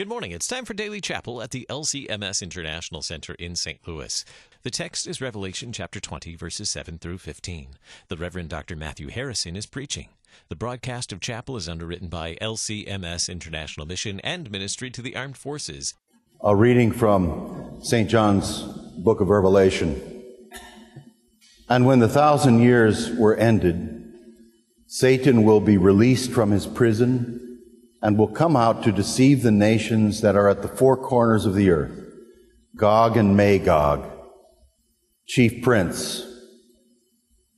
Good morning. It's time for Daily Chapel at the LCMS International Center in St. Louis. The text is Revelation chapter 20, verses 7 through 15. The Reverend Dr. Matthew Harrison is preaching. The broadcast of chapel is underwritten by LCMS International Mission and Ministry to the Armed Forces. A reading from St. John's book of Revelation. And when the thousand years were ended, Satan will be released from his prison and will come out to deceive the nations that are at the four corners of the earth Gog and Magog, chief prince,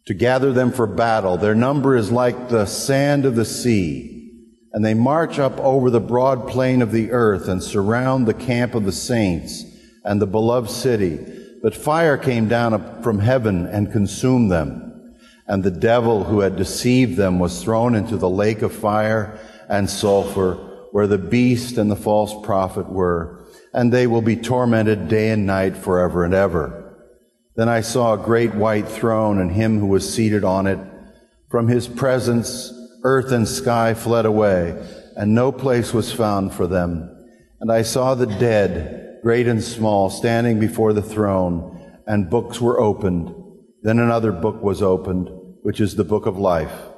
to gather them for battle. Their number is like the sand of the sea, and they march up over the broad plain of the earth and surround the camp of the saints and the beloved city. But fire came down from heaven and consumed them, and the devil who had deceived them was thrown into the lake of fire and sulfur, where the beast and the false prophet were, and they will be tormented day and night forever and ever. Then I saw a great white throne and him who was seated on it. From his presence, earth and sky fled away, and no place was found for them. And I saw the dead, great and small, standing before the throne, and books were opened. Then another book was opened, which is the book of life.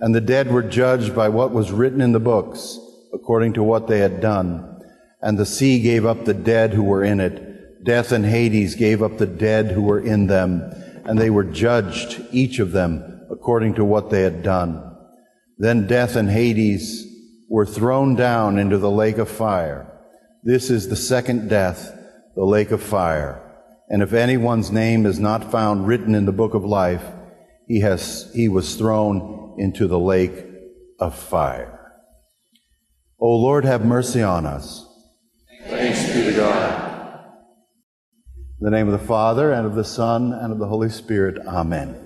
And the dead were judged by what was written in the books, according to what they had done. And the sea gave up the dead who were in it. Death and Hades gave up the dead who were in them. And they were judged, each of them, according to what they had done. Then death and Hades were thrown down into the lake of fire. This is the second death, the lake of fire. And if anyone's name is not found written in the book of life, he has, he was thrown into the lake of fire. O Lord, have mercy on us. Thanks be to God. In the name of the Father, and of the Son, and of the Holy Spirit, Amen.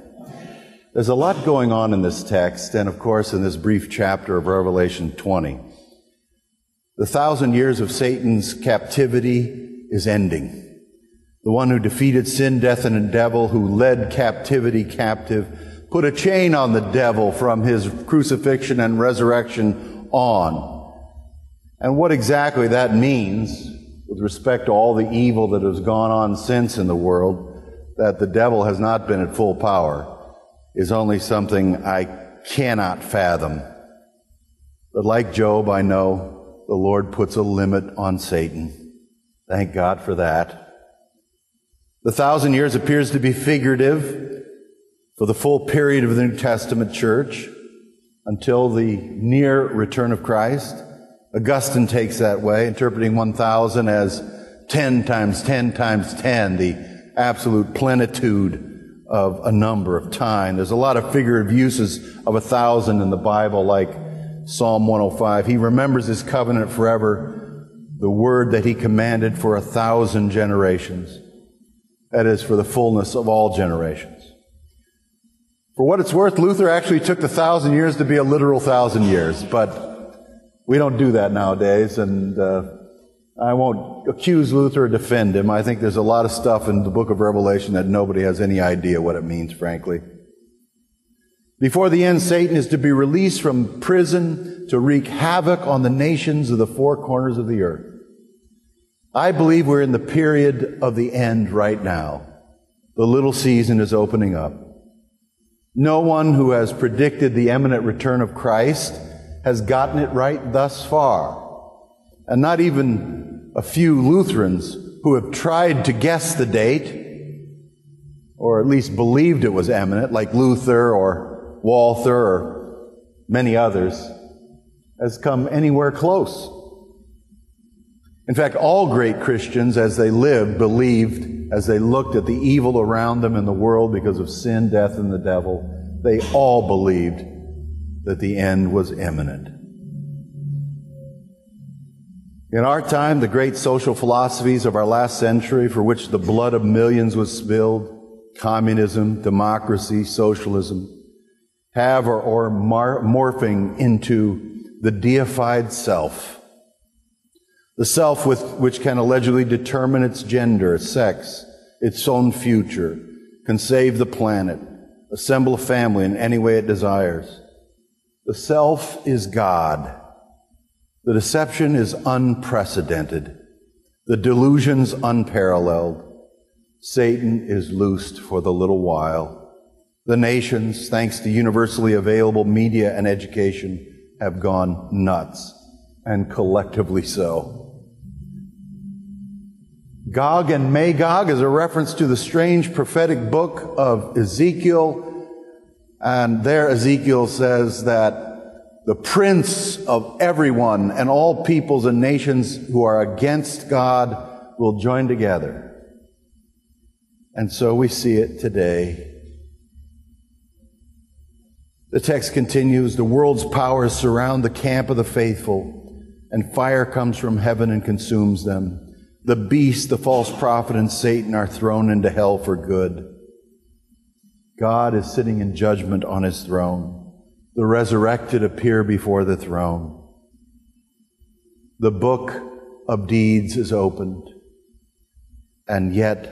There's a lot going on in this text, and of course, in this brief chapter of Revelation 20. The thousand years of Satan's captivity is ending. The one who defeated sin, death, and the devil, who led captivity captive, put a chain on the devil from his crucifixion and resurrection on. And what exactly that means with respect to all the evil that has gone on since in the world, that the devil has not been at full power, is only something I cannot fathom. But like Job, I know the Lord puts a limit on Satan. Thank God for that. The thousand years appears to be figurative for the full period of the New Testament church until the near return of Christ. Augustine takes that way, interpreting 1,000 as 10 times 10 times 10, the absolute plenitude of a number of time. There's a lot of figurative uses of a thousand in the Bible, like Psalm 105. He remembers his covenant forever, the word that he commanded for a thousand generations. That is, for the fullness of all generations. For what it's worth, Luther actually took the thousand years to be a literal thousand years, but we don't do that nowadays, and uh, I won't accuse Luther or defend him. I think there's a lot of stuff in the book of Revelation that nobody has any idea what it means, frankly. Before the end, Satan is to be released from prison to wreak havoc on the nations of the four corners of the earth. I believe we're in the period of the end right now. The little season is opening up. No one who has predicted the imminent return of Christ has gotten it right thus far. And not even a few Lutherans who have tried to guess the date, or at least believed it was imminent, like Luther or Walther or many others, has come anywhere close. In fact, all great Christians, as they lived, believed, as they looked at the evil around them in the world because of sin, death, and the devil, they all believed that the end was imminent. In our time, the great social philosophies of our last century, for which the blood of millions was spilled, communism, democracy, socialism, have or are morphing into the deified self the self with, which can allegedly determine its gender, sex, its own future, can save the planet, assemble a family in any way it desires. The self is God. The deception is unprecedented. The delusions unparalleled. Satan is loosed for the little while. The nations, thanks to universally available media and education, have gone nuts, and collectively so. Gog and Magog is a reference to the strange prophetic book of Ezekiel, and there Ezekiel says that the prince of everyone and all peoples and nations who are against God will join together and so we see it today. The text continues The world's powers surround the camp of the faithful, and fire comes from heaven and consumes them. The beast, the false prophet, and Satan are thrown into hell for good. God is sitting in judgment on his throne. The resurrected appear before the throne. The book of deeds is opened, and yet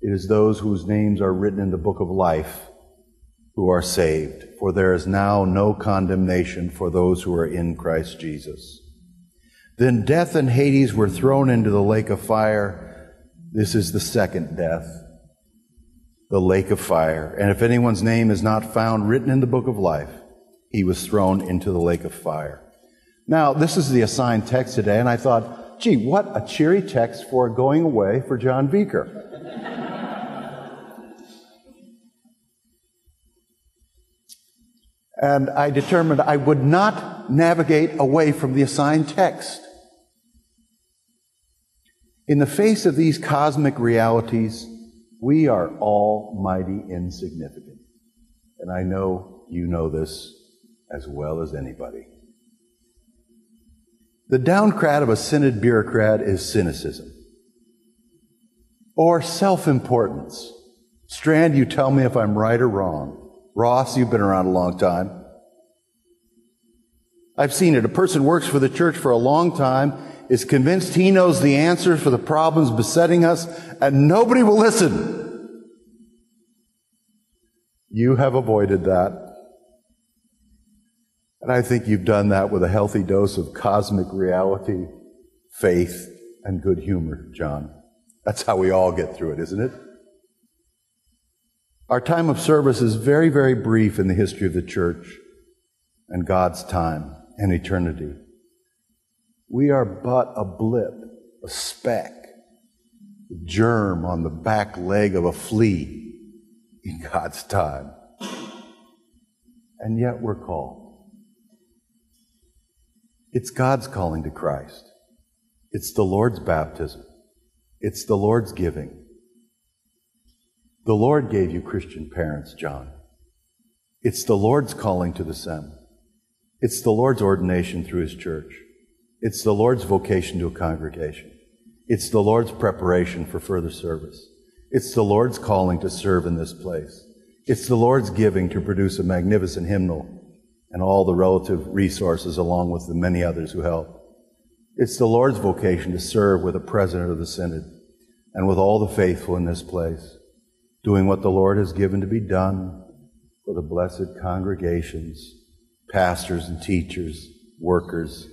it is those whose names are written in the book of life who are saved, for there is now no condemnation for those who are in Christ Jesus. Then death and Hades were thrown into the lake of fire. This is the second death, the lake of fire. And if anyone's name is not found written in the book of life, he was thrown into the lake of fire. Now, this is the assigned text today, and I thought, gee, what a cheery text for going away for John Vieker. and I determined I would not navigate away from the assigned text. In the face of these cosmic realities, we are all mighty insignificant. And I know you know this as well as anybody. The downcrat of a synod bureaucrat is cynicism or self importance. Strand, you tell me if I'm right or wrong. Ross, you've been around a long time. I've seen it. A person works for the church for a long time, is convinced he knows the answer for the problems besetting us, and nobody will listen. You have avoided that. And I think you've done that with a healthy dose of cosmic reality, faith, and good humor, John. That's how we all get through it, isn't it? Our time of service is very, very brief in the history of the church and God's time and eternity. We are but a blip, a speck, a germ on the back leg of a flea in God's time. And yet we're called. It's God's calling to Christ. It's the Lord's baptism. It's the Lord's giving. The Lord gave you Christian parents, John. It's the Lord's calling to the Son. It's the Lord's ordination through His church. It's the Lord's vocation to a congregation. It's the Lord's preparation for further service. It's the Lord's calling to serve in this place. It's the Lord's giving to produce a magnificent hymnal and all the relative resources along with the many others who help. It's the Lord's vocation to serve with a president of the synod and with all the faithful in this place doing what the Lord has given to be done for the blessed congregations, pastors and teachers, workers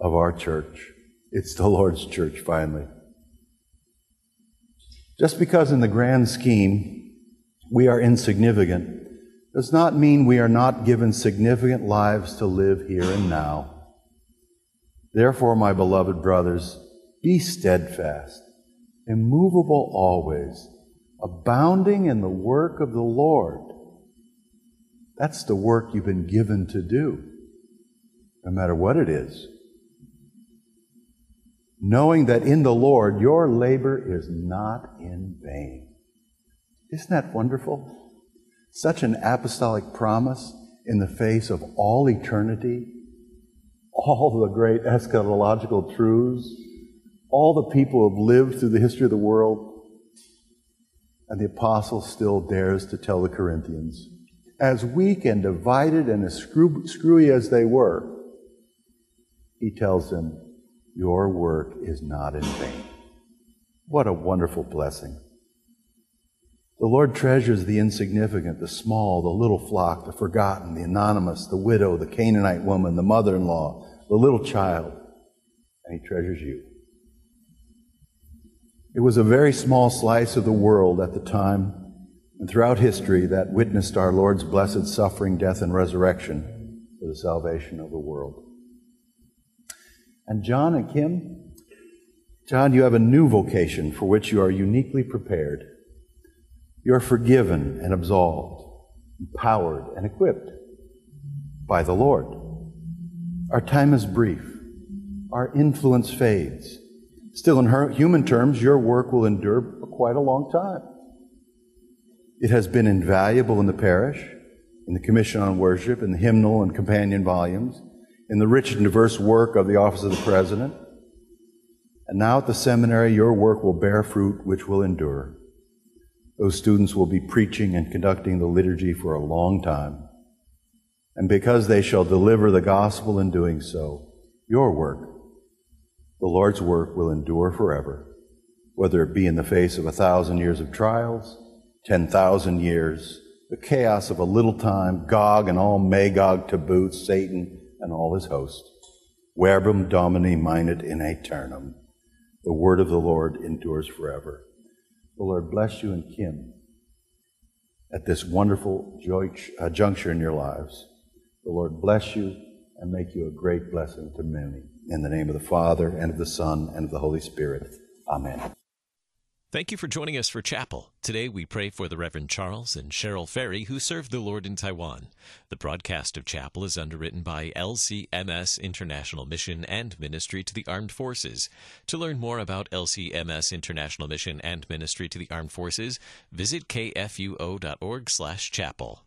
of our church. It's the Lord's church, finally. Just because in the grand scheme we are insignificant does not mean we are not given significant lives to live here and now. Therefore, my beloved brothers, be steadfast, immovable always abounding in the work of the Lord. That's the work you've been given to do, no matter what it is. Knowing that in the Lord your labor is not in vain. Isn't that wonderful? Such an apostolic promise in the face of all eternity, all the great eschatological truths, all the people who have lived through the history of the world and the apostle still dares to tell the Corinthians, as weak and divided and as screwy as they were, he tells them, Your work is not in vain. What a wonderful blessing. The Lord treasures the insignificant, the small, the little flock, the forgotten, the anonymous, the widow, the Canaanite woman, the mother in law, the little child, and he treasures you. It was a very small slice of the world at the time and throughout history that witnessed our Lord's blessed suffering, death, and resurrection for the salvation of the world. And John and Kim, John, you have a new vocation for which you are uniquely prepared. You are forgiven and absolved, empowered and equipped by the Lord. Our time is brief. Our influence fades. Still, in human terms, your work will endure quite a long time. It has been invaluable in the parish, in the Commission on Worship, in the hymnal and companion volumes, in the rich and diverse work of the Office of the President. And now at the seminary, your work will bear fruit which will endure. Those students will be preaching and conducting the liturgy for a long time. And because they shall deliver the gospel in doing so, your work, the Lord's work, will endure forever, whether it be in the face of a thousand years of trials, ten thousand years, the chaos of a little time, Gog and all Magog to boot, Satan and all his host. Verbum Domini manet in aeternum. The word of the Lord endures forever. The Lord bless you and Kim at this wonderful uh, juncture in your lives. The Lord bless you and make you a great blessing to many. In the name of the Father, and of the Son, and of the Holy Spirit. Amen. Thank you for joining us for chapel. Today we pray for the Reverend Charles and Cheryl Ferry, who served the Lord in Taiwan. The broadcast of chapel is underwritten by LCMS International Mission and Ministry to the Armed Forces. To learn more about LCMS International Mission and Ministry to the Armed Forces, visit kfuo.org/chapel.